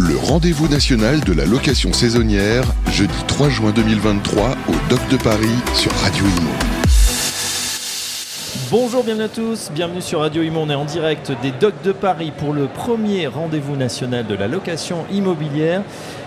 Le rendez-vous national de la location saisonnière, jeudi 3 juin 2023 au Doc de Paris sur Radio Imo. Bonjour, bienvenue à tous, bienvenue sur Radio Imo. On est en direct des Docks de Paris pour le premier rendez-vous national de la location immobilière.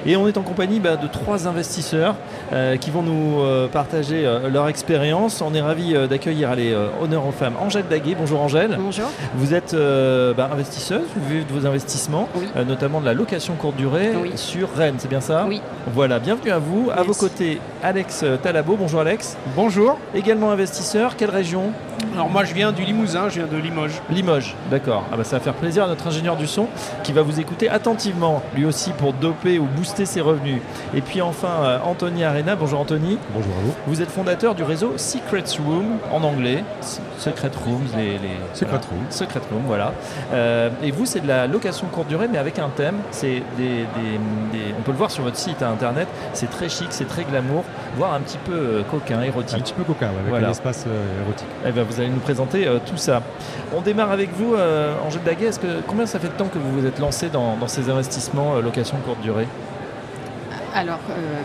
Et on est en compagnie bah, de trois investisseurs euh, qui vont nous euh, partager euh, leur expérience. On est ravis euh, d'accueillir les euh, honneurs aux femmes Angèle Daguet. Bonjour Angèle. Bonjour. Vous êtes euh, bah, investisseuse, vous vivez de vos investissements, Oui. euh, notamment de la location courte durée Oui. sur Rennes, c'est bien ça Oui. Voilà, bienvenue à vous. À Merci. vos côtés, Alex Talabo. Bonjour Alex. Bonjour. Également investisseur, quelle région Alors moi je viens du Limousin, je viens de Limoges. Limoges, d'accord. Ah bah ça va faire plaisir à notre ingénieur du son qui va vous écouter attentivement, lui aussi pour doper ou booster ses revenus. Et puis enfin, euh, Anthony Arena. Bonjour Anthony. Bonjour à vous. Vous êtes fondateur du réseau Secret Room en anglais. Secret Rooms, les, les- Secret voilà. Room. Secret Room, voilà. Euh, et vous, c'est de la location courte durée, mais avec un thème. C'est des, des- des- on peut le voir sur votre site à internet. C'est très chic, c'est très glamour, voire un petit peu euh, coquin, Un érotique. petit peu coquin, avec Voilà. un espace euh, érotique. Eh ben, vous allez nous présenter tout ça. On démarre avec vous, Angèle Daguet. Est-ce que, combien ça fait de temps que vous vous êtes lancé dans, dans ces investissements location courte durée? Alors, euh,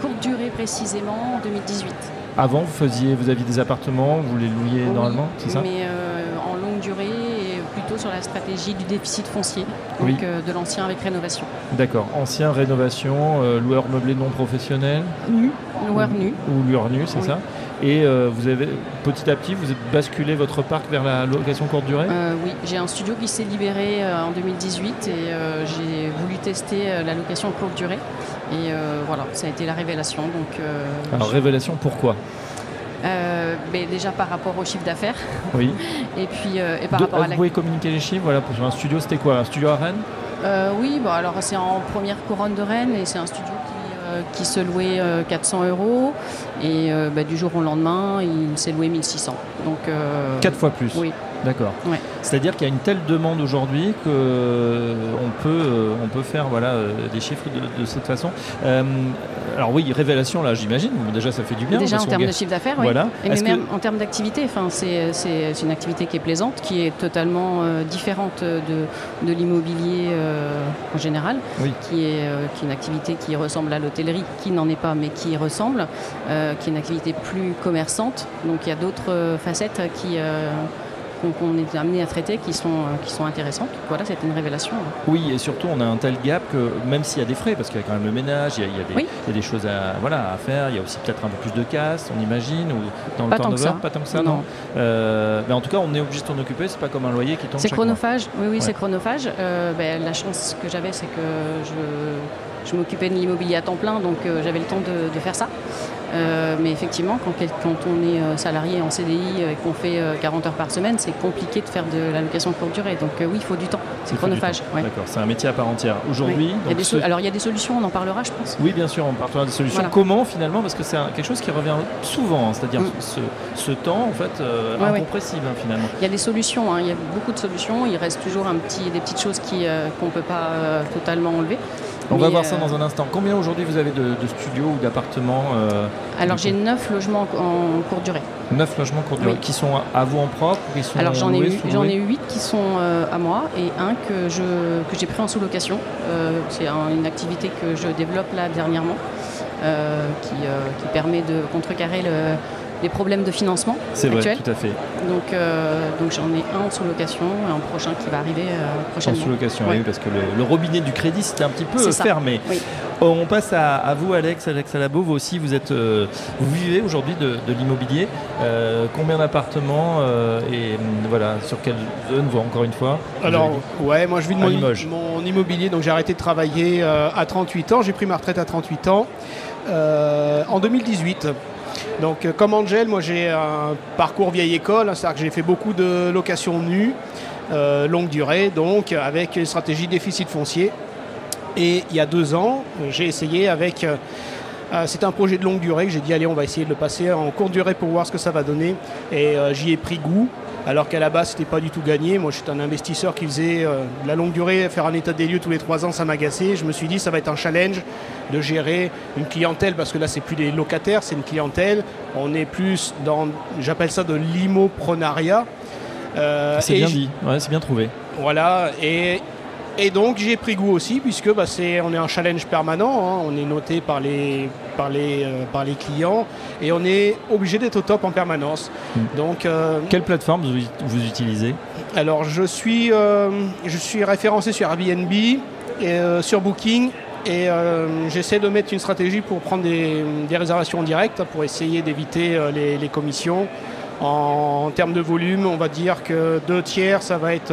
courte durée précisément en 2018. Avant, vous, faisiez, vous aviez des appartements, vous les louiez Oui, normalement, c'est ça? Mais euh, en longue durée et plutôt sur la stratégie du déficit foncier, donc Oui. euh, de l'ancien avec rénovation. D'accord. Ancien, rénovation, loueur meublé non professionnel? Nu, loueur nu. ou loueur nu, c'est Oui. ça? Et euh, vous avez petit à petit, vous avez basculé votre parc vers la location courte durée? Euh, oui, j'ai un studio qui s'est libéré euh, en 2018 et j'ai voulu tester la location courte durée. Et voilà, ça a été la révélation. Donc, Alors, révélation, pourquoi? Euh, mais déjà par rapport au chiffre d'affaires Oui. et puis euh, et par De- rapport à vous la pouvez communiquer les chiffres Voilà, pour un studio, c'était quoi? Un studio à Rennes? Euh, oui, bon, alors c'est en première couronne de Rennes et c'est un studio qui, euh, qui se louait euh, 400 euros et euh, bah, du jour au lendemain il s'est loué 1600. Donc euh, Quatre fois plus Oui. D'accord. Ouais. C'est-à-dire qu'il y a une telle demande aujourd'hui que euh, on peut, euh, on peut faire voilà, euh, des chiffres de, de cette façon. Euh, alors oui, révélation là, j'imagine. Déjà, ça fait du bien. déjà en qu'on termes de chiffre d'affaires, oui. Voilà. Et mais que- même en termes d'activité, enfin, c'est, c'est- c'est une activité qui est plaisante, qui est totalement euh, différente de, de l'immobilier euh, en général, Oui. qui, est, qui est une activité qui ressemble à l'hôtellerie, qui n'en est pas, mais qui ressemble, qui est une activité plus commerçante. Donc il y a d'autres facettes qui, qu'on, est amené à traiter qui sont, euh, qui sont intéressantes. Voilà, c'était une révélation. Oui, et surtout, on a un tel gap que même s'il y a des frais, parce qu'il y a quand même le ménage, il y a, il y a des, Oui. il y a des choses à, voilà, à faire, il y a aussi peut-être un peu plus de casse, on imagine, ou dans le Pas que turnover, ça. pas tant que ça, non. Non. Euh, mais en tout cas, on est obligé de s'en occuper, c'est pas comme un loyer qui tombe C'est mois. chronophage, oui, oui, Ouais. c'est chronophage. Euh, ben, la chance que j'avais, c'est que je, je m'occupais de l'immobilier à temps plein, donc euh, j'avais le temps de, de faire ça. Euh, mais effectivement, quand, quand on est euh, salarié en CDI et qu'on fait euh, 40 heures par semaine, c'est compliqué de faire de la location courte durée. Donc euh, oui, il faut du temps. C'est chronophage. ouais. D'accord, c'est un métier à part entière. Aujourd'hui, Oui. Ce- Alors il y a des solutions, on en parlera, je pense. Oui, bien sûr, on partira des solutions. Voilà. Comment finalement Parce que c'est quelque chose qui revient souvent, hein, c'est-à-dire Mm. ce, ce temps en fait euh, Ouais, ouais. incompressible hein, finalement. Il y a des solutions, hein, il y a beaucoup de solutions. Il reste toujours un petit, des petites choses euh, qu'on ne peut pas euh, totalement enlever. On va voir ça euh, dans un instant. Combien aujourd'hui vous avez de, de studios ou d'appartements euh, Alors j'ai coup 9 logements en, courte durée. Neuf logements courte durée Oui. qui sont à vous en propre ou qui sont Alors j'en ai, j'en ai eu 8 qui sont euh, à moi et un que, je, que j'ai pris en sous-location. C'est un- une activité que je développe là dernièrement qui, qui permet de contrecarrer le- les problèmes de financement C'est vrai, tout à fait. Donc, euh, donc j'en ai un en sous-location et un prochain qui va arriver euh, En prochainement. sous-location, Ouais. oui, parce que le, le robinet du crédit c'était un petit peu fermé. Oui. On passe à, à vous, Alex, Alex Alabo. Vous aussi, vous êtes, euh, vous vivez aujourd'hui de, de l'immobilier. Euh, combien d'appartements euh, et hum, voilà sur quelle zone, vous encore une fois Alors, ouais, moi je vis de mon, immobilier, donc j'ai arrêté de travailler euh, à 38 ans. J'ai pris ma retraite à 38 ans euh, en 2018. Donc, euh, comme Angel, moi j'ai un parcours vieille école, hein, c'est-à-dire que j'ai fait beaucoup de locations nues, euh, longue durée, donc avec une stratégie déficit foncier. Et il y a deux ans, j'ai essayé avec. euh, c'est un projet de longue durée que j'ai dit allez on va essayer de le passer en courte durée pour voir ce que ça va donner et j'y ai pris goût alors qu'à la base c'était pas du tout gagné. Moi j'étais un investisseur qui faisait euh, de la longue durée faire un état des lieux tous les trois ans ça m'agaçait je me suis dit ça va être un challenge de gérer une clientèle parce que là c'est plus des locataires c'est une clientèle. On est plus dans j'appelle ça de l'imoprenariat. Euh, C'est bien dit, ouais, c'est bien trouvé. voilà, et Et donc j'ai pris goût aussi puisque bah, c'est, on est un challenge permanent, hein. on est noté par les, par, les, euh, par les clients et on est obligé d'être au top en permanence. Mm. Donc, euh, Quelle plateforme vous, vous utilisez? Alors je suis, euh, je suis référencé sur Airbnb et sur Booking et j'essaie de mettre une stratégie pour prendre des, des réservations en direct pour essayer d'éviter les, les commissions. En, en termes de volume, on va dire que deux tiers, ça va être,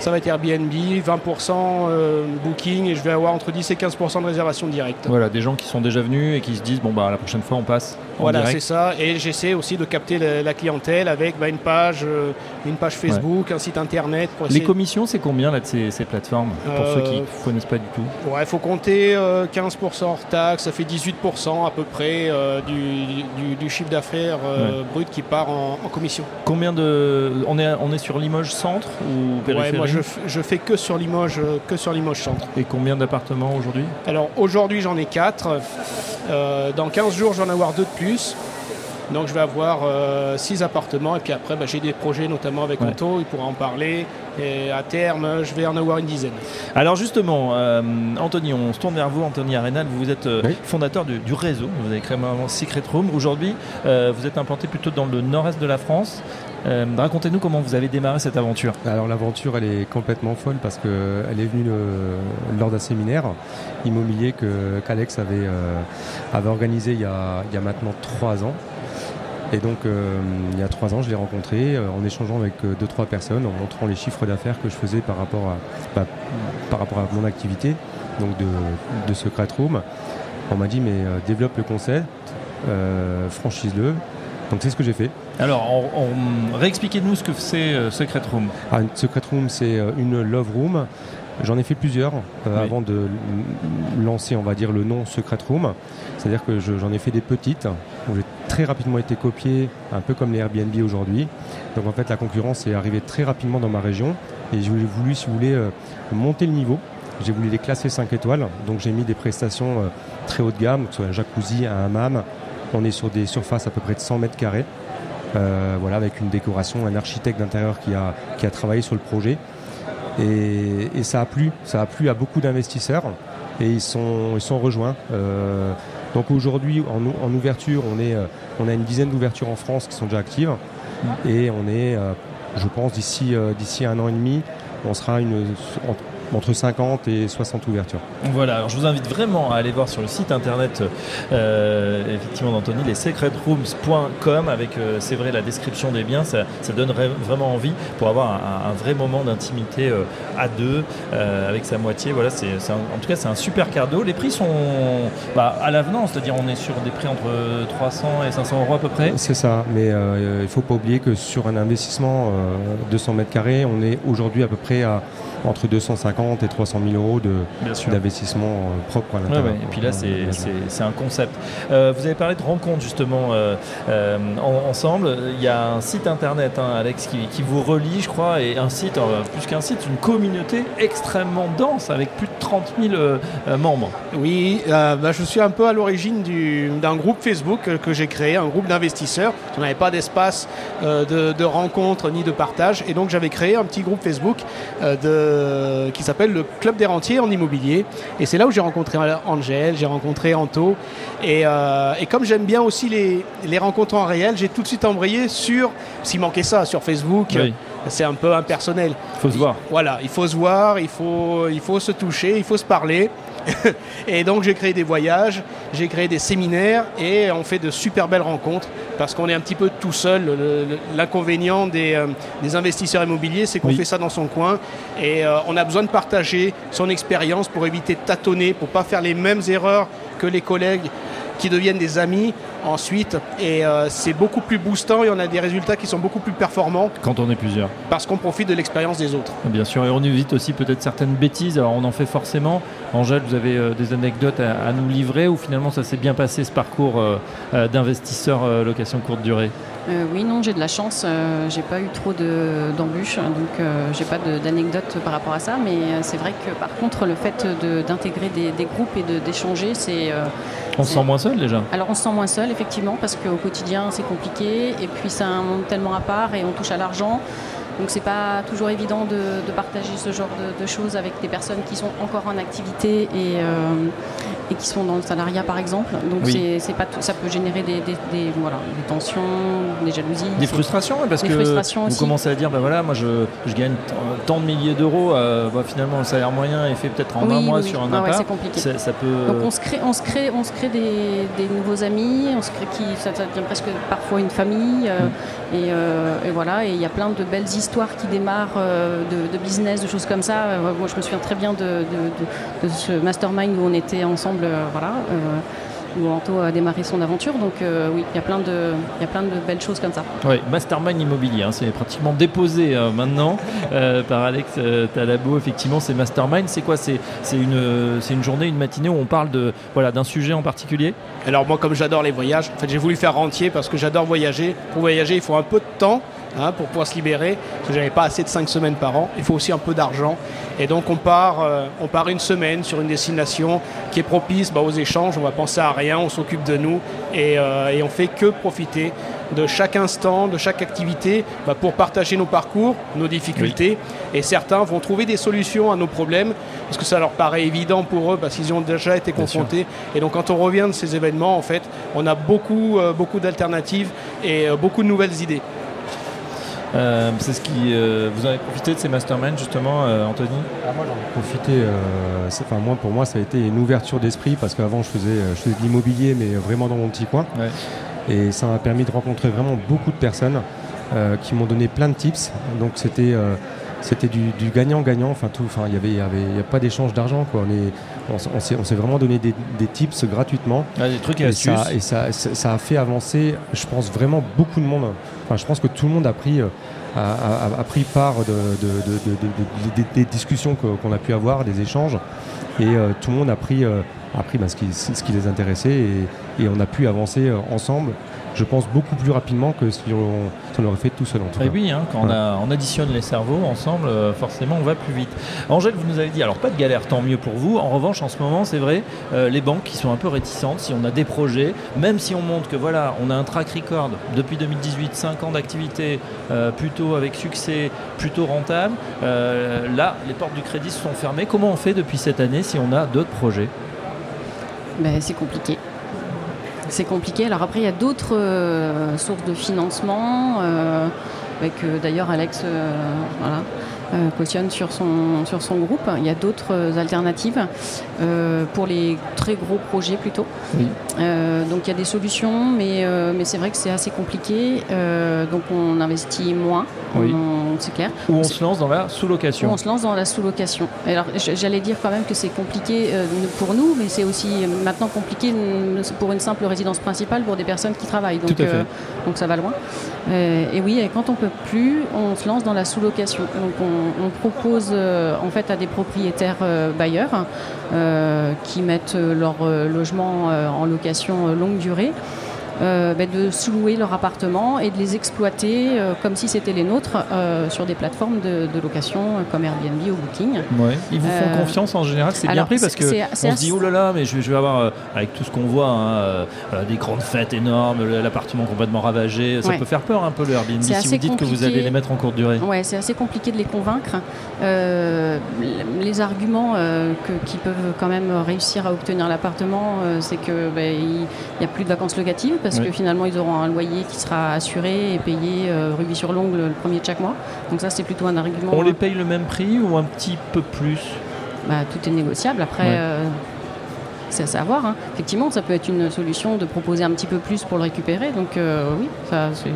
ça va être Airbnb, 20% euh, Booking et je vais avoir entre 10 et 15% de réservations directes. Voilà, des gens qui sont déjà venus et qui se disent bon bah la prochaine fois on passe en Voilà, c'est ça. Et j'essaie aussi de capter la, la clientèle avec bah, une page, euh, une page Facebook, un site internet. Pour Les commissions, c'est combien là de ces, ces plateformes Pour Euh, ceux qui connaissent pas du tout? Ouais, il faut compter euh, 15% hors taxe, ça fait 18% à peu près euh, du, du- du chiffre d'affaires euh, brut qui part en, en commission. Combien de on est on est sur Limoges centre ou Ouais, périphérie moi je, je fais que sur Limoges, euh, que sur Limoges centre. Et combien d'appartements aujourd'hui? Alors aujourd'hui j'en ai 4. dans 15 jours j'en vais en avoir 2 de plus. Donc je vais avoir 6 appartements et puis après bah, j'ai des projets notamment avec Ouais. Anto, il pourra en parler. Et à terme je vais en avoir une dizaine. Alors justement, euh, Anthony, on se tourne vers vous, Anthony Arenal. Vous êtes euh, Oui. fondateur du, du réseau. Vous avez créé un Secret Room. Aujourd'hui, euh, vous êtes implanté plutôt dans le nord-est de la France. Euh, Racontez-nous comment vous avez démarré cette aventure. Alors l'aventure elle est complètement folle parce que elle est venue lors d'un séminaire immobilier que qu'Alex avait, euh, organisé il y, a, maintenant trois ans. Et donc euh, il y a trois ans je l'ai rencontré en échangeant avec deux trois personnes, en montrant les chiffres d'affaires que je faisais par rapport à, bah, mon activité, donc de, de Secret Room. On m'a dit mais développe le concept, franchise-le. Donc c'est ce que j'ai fait. Alors, on, on- réexpliquez-nous ce que c'est euh, Secret Room. Ah, une Secret Room, c'est euh, une Love Room. J'en ai fait plusieurs euh, Oui. avant de lancer, on va dire, le nom Secret Room. C'est-à-dire que je- j'en ai fait des petites où j'ai très rapidement été copié, un peu comme les Airbnb aujourd'hui. Donc en fait, la concurrence est arrivée très rapidement dans ma région et j'ai voulu, si vous voulez, euh, monter le niveau. J'ai voulu les classer 5 étoiles. Donc j'ai mis des prestations euh, très haut de gamme, que ce soit un jacuzzi, un hammam. On est sur des surfaces à peu près de 100 mètres carrés. Euh, voilà, avec une décoration, un architecte d'intérieur qui a, travaillé sur le projet. Et, ça a plu, ça a plu à beaucoup d'investisseurs et ils sont, ils sont rejoints. Euh, donc aujourd'hui, en, ou- en ouverture, euh, on a une dizaine d'ouvertures en France qui sont déjà actives et on est, je pense, d'ici d'ici un an et demi, on sera une, entre, entre 50 et 60 ouvertures. Voilà, alors je vous invite vraiment à aller voir sur le site internet euh, effectivement d'Anthony, les secretrooms.com avec, euh, c'est vrai, la description des biens, ça, ça donne vra- vraiment envie pour avoir un, un vrai moment d'intimité euh, à deux avec sa moitié. Voilà, c'est, en tout cas, c'est un super cadeau. Les prix sont bah, à l'avenant, c'est-à-dire on est sur des prix entre 300 et 500 euros à peu près. C'est ça, mais il ne faut pas oublier que sur un investissement euh, 200 mètres carrés, on est aujourd'hui à peu près à entre 250 et 300 000 euros de, d'investissement euh, propre à l'intérieur. ouais. Et puis là, c'est- c'est c'est un concept. Euh, vous avez parlé de rencontres justement euh, euh, en- ensemble. Il y a un site internet, hein, Alex, qui, qui vous relie, je crois, et un site, euh, plus qu'un site, une communauté extrêmement dense avec plus de 30 000 euh, euh, membres. Oui, euh, bah, je suis un peu à l'origine du- d'un groupe Facebook que, j'ai créé, un groupe d'investisseurs. On n'avait pas d'espace euh, de, de rencontre ni de partage. Et donc j'avais créé un petit groupe Facebook euh, qui s'appelle le Club des rentiers en immobilier. Et c'est là où j'ai rencontré Angèle, j'ai rencontré Anto. Et, euh, et comme j'aime bien aussi les, les rencontres en réel, j'ai tout de suite embrayé sur, s'il manquait ça, sur Facebook. Oui. C'est un peu impersonnel. Il faut se voir. Voilà, il faut se voir, il faut, il faut se toucher, il faut se parler. et donc j'ai créé des voyages, j'ai créé des séminaires et on fait de super belles rencontres parce qu'on est un petit peu tout seul. L'inconvénient des, euh, des investisseurs immobiliers, c'est qu'on Oui. fait ça dans son coin et euh, on a besoin de partager son expérience pour éviter de tâtonner, pour pas faire les mêmes erreurs que les collègues qui deviennent des amis ensuite. Et euh, c'est beaucoup plus boostant et on a des résultats qui sont beaucoup plus performants Quand on est plusieurs. parce qu'on profite de l'expérience des autres. Bien sûr, et on évite aussi peut-être certaines bêtises. Alors on en fait forcément. Angèle, vous avez euh, des anecdotes à, à nous livrer ou finalement ça s'est bien passé ce parcours euh, d'investisseur location courte durée? Euh, oui, non, j'ai de la chance. euh, j'ai pas eu trop de- d'embûches, donc euh, j'ai pas d'anecdotes par rapport à ça. Mais euh, c'est vrai que par contre, le fait de- d'intégrer des, des groupes et d'échanger, c'est. euh, On se sent moins seul déjà alors on se sent moins seul, effectivement, parce qu'au quotidien c'est compliqué, et puis c'est un monde tellement à part et on touche à l'argent. Donc c'est pas toujours évident de, de partager ce genre de, de, choses avec des personnes qui sont encore en activité et, euh, et qui sont dans le salariat par exemple. Donc Oui. c'est pas tout- ça peut générer des, des, des- voilà, des tensions, des jalousies. Des frustrations, ouais, parce Des que frustrations vous aussi. commencez à dire, bah voilà, moi je, je gagne tant de milliers d'euros, euh, bah, finalement le salaire moyen est fait peut-être en Oui, un mois oui, sur un Ah ouais, appart. c'est compliqué. Ça, ça peut. Donc on se crée, on se crée, on se crée des, des nouveaux amis, on se crée qui, ça, ça devient presque parfois une famille. euh, Mm. et, euh, et voilà, et il y a plein de belles histoires qui démarrent de, de business, de choses comme ça. Moi, je me souviens très bien de, de- de- de ce mastermind où on était ensemble, voilà. euh, où Anto a démarré son aventure. Donc euh, oui, il y a plein de, il y a plein de belles choses comme ça. Ouais, Mastermind immobilier, hein, c'est pratiquement déposé euh, maintenant euh, par Alex euh, Talabo. Effectivement, c'est Mastermind. C'est quoi? C'est c'est une, euh, c'est une journée, une matinée où on parle de voilà d'un sujet en particulier? Alors moi comme j'adore les voyages, en fait j'ai voulu faire rentier parce que j'adore voyager. Pour voyager il faut un peu de temps hein, pour pouvoir se libérer, parce que j'avais pas assez de 5 semaines par an. Il faut aussi un peu d'argent. Et donc on part, euh, on part une semaine sur une destination qui est propice bah, aux échanges, on va penser à rien, on s'occupe de nous et, euh, et on fait que profiter de chaque instant, de chaque activité bah, pour partager nos parcours, nos difficultés. Et certains vont trouver des solutions à nos problèmes parce que ça leur paraît évident pour eux parce qu'ils ont déjà été confrontés. Et donc quand on revient de ces événements, en fait, on a beaucoup, euh, beaucoup d'alternatives et euh, beaucoup de nouvelles idées. Euh, c'est ce qui. euh, vous en avez profité de ces Mastermind justement, euh, Anthony? Ah, moi, j'en ai profité. c'est- Enfin, moi, pour moi, ça a été une ouverture d'esprit parce qu'avant, je faisais, je faisais de l'immobilier, mais vraiment dans mon petit coin. Ouais. Et ça m'a permis de rencontrer vraiment beaucoup de personnes qui m'ont donné plein de tips. Donc, c'était c'était du gagnant-gagnant. Enfin, tout. Enfin, il y avait, il y avait, il y a pas d'échange d'argent. Quoi. On est, on, s'est, vraiment donné des, des tips gratuitement. Ah, Des trucs et, Et astuces. ça, et ça, ça- ça a fait avancer, je pense, vraiment beaucoup de monde. Enfin, je pense que tout le monde a pris, euh, a, a- a pris part de, de- de- de- de- des- discussions qu'on a pu avoir, des échanges. Et euh, tout le monde a pris, euh, a pris bah, ce, qui, ce qui les intéressait. Et, et on a pu avancer ensemble, je pense, beaucoup plus rapidement que si on, si on l'aurait fait tout seul. En tout Eh cas. oui, hein, quand on, Ouais. a- on additionne les cerveaux ensemble, euh, forcément on va plus vite. Angèle, vous nous avez dit, alors pas de galère, tant mieux pour vous. En revanche, en ce moment, c'est vrai, euh, les banques qui sont un peu réticentes, si on a des projets, même si on montre que voilà, on a un track record depuis 2018, 5 ans d'activité, euh, plutôt avec succès, plutôt rentable, euh, là, les portes du crédit se sont fermées. Comment on fait depuis cette année si on a d'autres projets? Ben, c'est compliqué. C'est compliqué. Alors après, il y a d'autres euh, sources de financement, euh, avec euh, d'ailleurs Alex euh, voilà, cautionne sur son, sur son groupe. Il y a d'autres alternatives pour les très gros projets plutôt. Oui. Donc il y a des solutions, mais, mais c'est vrai que c'est assez compliqué. Donc on investit moins, Oui. on- c'est clair. Ou on se lance dans la Où sous-location on se lance dans la sous-location. Alors, j'allais dire quand même que c'est compliqué euh, pour nous, mais c'est aussi euh, maintenant compliqué euh, pour une simple résidence principale pour des personnes qui travaillent. Donc, Tout à fait. donc ça va loin. Euh, et oui, et quand on peut plus, on se lance dans la sous-location. Donc, on, on propose euh, en fait à des propriétaires bailleurs qui mettent leur logement en location longue durée. Euh, ben, de sous-louer leur appartement et de les exploiter euh, comme si c'était les nôtres euh, sur des plateformes de, de location comme Airbnb ou Booking. Ouais. Ils vous font confiance en général, c'est bien pris parce que on se dit oh là là, mais je vais, je vais avoir avec tout ce qu'on voit, hein, des grandes fêtes énormes, l'appartement complètement ravagé, ça Ouais. peut faire peur un peu le Airbnb si vous dites que vous allez les mettre en courte durée. Ouais, c'est assez compliqué de les convaincre. Les arguments qui peuvent quand même réussir à obtenir l'appartement, c'est que ben, il n'y a plus de vacances locatives parce Oui. que finalement ils auront un loyer qui sera assuré et payé euh, rubis sur l'ongle le premier de chaque mois. Donc ça c'est plutôt un argument. On les paye le même prix ou un petit peu plus? Bah, tout est négociable. Après, Ouais. euh, c'est à savoir. hein. Effectivement, ça peut être une solution de proposer un petit peu plus pour le récupérer. Donc oui, ça c'est.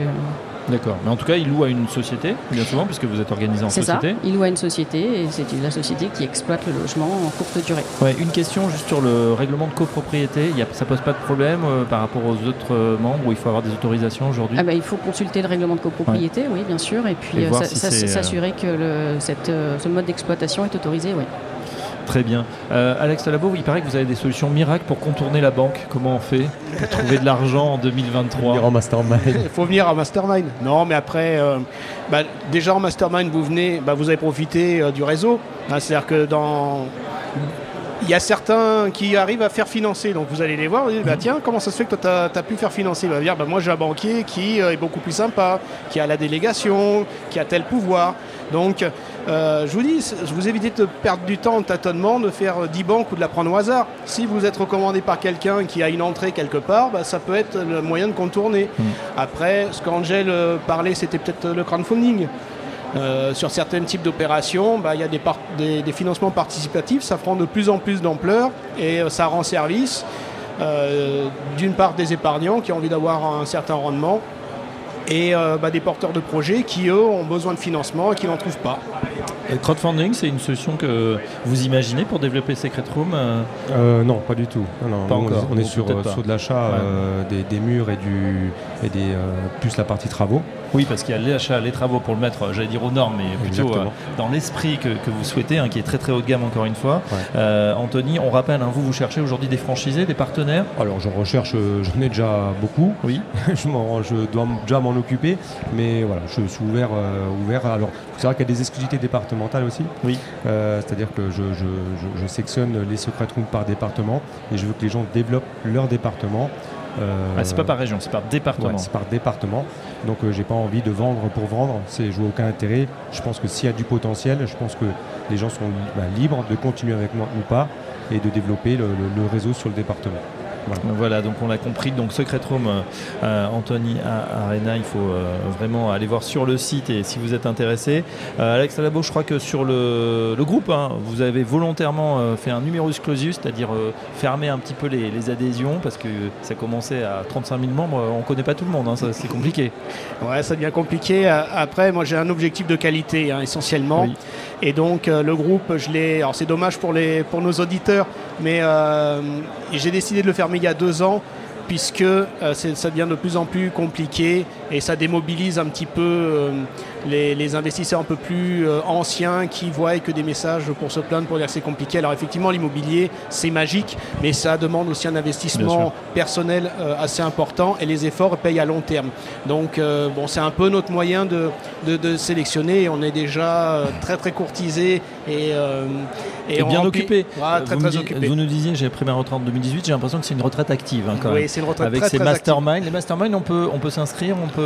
D'accord. Mais en tout cas, ils louent à une société, bien souvent, puisque vous êtes organisé en C'est ça, société. il loue à une société et c'est la société qui exploite le logement en courte durée. Ouais, une question juste sur le règlement de copropriété. Il y a, ça pose pas de problème euh, par rapport aux autres euh, membres où il faut avoir des autorisations aujourd'hui? Ah bah, il faut consulter le règlement de copropriété, oui, bien sûr, et puis euh, si s'assurer que le- cette, ce mode d'exploitation est autorisé, oui. Très bien. Euh, Alex Talabo, il paraît que vous avez des solutions miracles pour contourner la banque. Comment on fait pour trouver de l'argent en 2023 En mastermind. Il faut venir à Mastermind. Non, mais après, euh, bah, déjà en Mastermind, vous venez, bah, vous avez profité euh, du réseau. Hein, C'est-à-dire que dans il y a certains qui arrivent à faire financer. Donc vous allez les voir, vous dites, bah, tiens, comment ça se fait que toi, tu as, pu faire financer? Il va dire, bah, moi j'ai un banquier qui euh, est beaucoup plus sympa, qui a la délégation, qui a tel pouvoir. Donc euh, je vous dis, je vous évite de perdre du temps en tâtonnement, de faire 10 banques ou de la prendre au hasard. Si vous êtes recommandé par quelqu'un qui a une entrée quelque part, bah, ça peut être le moyen de contourner. Hmm. Après, ce qu'Angèle euh, parlait, c'était peut-être le crowdfunding. Euh, sur certains types d'opérations, bah, il y a des, financements participatifs, ça prend de plus en plus d'ampleur et euh, ça rend service d'une part des épargnants qui ont envie d'avoir un certain rendement et bah, des porteurs de projets qui, eux, ont besoin de financement et qui n'en trouvent pas. Le crowdfunding, c'est une solution que vous imaginez pour développer Secret Room Non, pas du tout. on, est sur, de l'achat des, murs et, du, et des, plus la partie travaux. Oui, parce qu'il y a l'achat, les travaux pour le mettre, j'allais dire aux normes, mais plutôt euh, dans l'esprit que, vous souhaitez, hein, qui est très très haut de gamme encore une fois. Euh, Anthony, on rappelle, hein, vous, vous cherchez aujourd'hui des franchisés, des partenaires? Alors j'en recherche, euh, j'en ai déjà beaucoup. Oui. je, je, dois déjà m'en occuper, mais voilà, je suis ouvert. ouvert. Alors c'est vrai qu'il y a des exclusivités départementales aussi. Oui. C'est-à-dire que je, je, sectionne les secrets par département et je veux que les gens développent leur département. Euh, ah, c'est pas par région, c'est par département. c'est par département. Donc euh, j'ai pas envie de vendre pour vendre. C'est, je vois aucun intérêt. Je pense que s'il y a du potentiel, je pense que les gens sont bah, libres de continuer avec moi ou pas et de développer le réseau sur le département. Voilà. donc on l'a compris. Donc Secret Room, euh, euh, Anthony Arena, il faut euh, vraiment aller voir sur le site et si vous êtes intéressé. Alex Alabo, je crois que sur le, groupe, hein, vous avez volontairement fait un numerus clausus, c'est-à-dire fermer un petit peu les, adhésions parce que ça commençait à 35 000 membres. On ne connaît pas tout le monde, hein, c'est compliqué. Ouais, ça devient compliqué. Après, moi j'ai un objectif de qualité hein, essentiellement. Et donc le groupe, je l'ai. Alors c'est dommage pour, les, pour nos auditeurs, mais j'ai décidé de le fermer il y a deux ans puisque euh, ça devient de plus en plus compliqué et ça démobilise un petit peu euh, les, investisseurs un peu plus euh, anciens qui voient que des messages pour se plaindre pour dire que c'est compliqué. Alors effectivement, l'immobilier, c'est magique, mais ça demande aussi un investissement personnel assez important et les efforts payent à long terme. Donc bon, c'est un peu notre moyen de, de, sélectionner. On est déjà très très courtisé et, et, bien occupé. très, vous, très occupé. vous nous disiez, j'ai pris ma retraite en 2018, j'ai l'impression que c'est une retraite active hein, quand même c'est une retraite Avec ces masterminds. Les masterminds, on peut, on peut s'inscrire, on peut.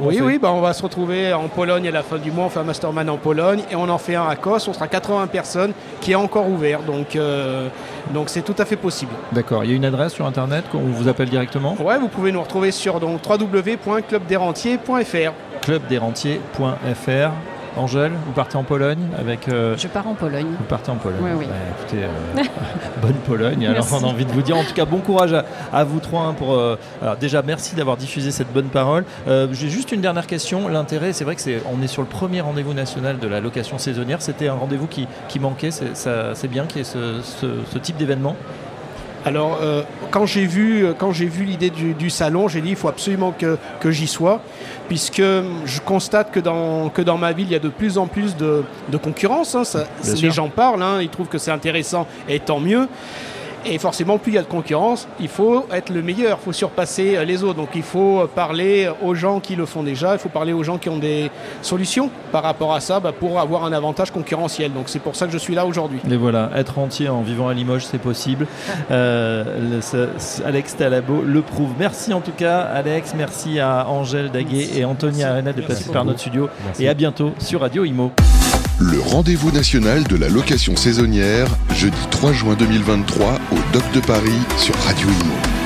Oui, oui, bah on va se retrouver en Pologne à la fin du mois. On fait un mastermind en Pologne et on en fait un à Kos. On sera 80 personnes qui est encore ouvert. Donc, euh, donc c'est tout à fait possible. D'accord. Il y a une adresse sur internet qu'on vous appelle directement? Ouais, vous pouvez nous retrouver sur www.clubdesrentiers.fr. Clubdesrentiers.fr Angèle, vous partez en Pologne avec. Euh, je pars en Pologne. Vous partez en Pologne. Oui, oui. Bah, écoutez, euh, bonne Pologne. Alors, on a envie de vous dire, en tout cas, bon courage à, vous trois. Hein, pour, euh, alors, déjà, merci d'avoir diffusé cette bonne parole. J'ai juste une dernière question. L'intérêt, c'est vrai que c'est, on est sur le premier rendez-vous national de la location saisonnière. C'était un rendez-vous qui, qui manquait. C'est, bien qu'il y ait ce, ce type d'événement? Alors, euh, quand j'ai vu, quand j'ai vu l'idée du, salon, j'ai dit il faut absolument que, j'y sois, puisque je constate que dans, que dans ma ville, il y a de plus en plus de, concurrence. Hein. les gens parlent, hein, ils trouvent que c'est intéressant, et tant mieux. Et forcément, plus il y a de concurrence, il faut être le meilleur, il faut surpasser euh, les autres. Donc il faut parler aux gens qui le font déjà, il faut parler aux gens qui ont des solutions par rapport à ça bah, pour avoir un avantage concurrentiel. Donc c'est pour ça que je suis là aujourd'hui. Et voilà, être entier en vivant à Limoges, c'est possible. Euh, Alex Talabo le prouve. Merci en tout cas, Alex. Merci à Angèle Daguet et Anthony Arena de passer par notre studio. Et à bientôt sur Radio Imo. Le rendez-vous national de la location saisonnière, jeudi 3 juin 2023 au Doc de Paris sur Radio Imo.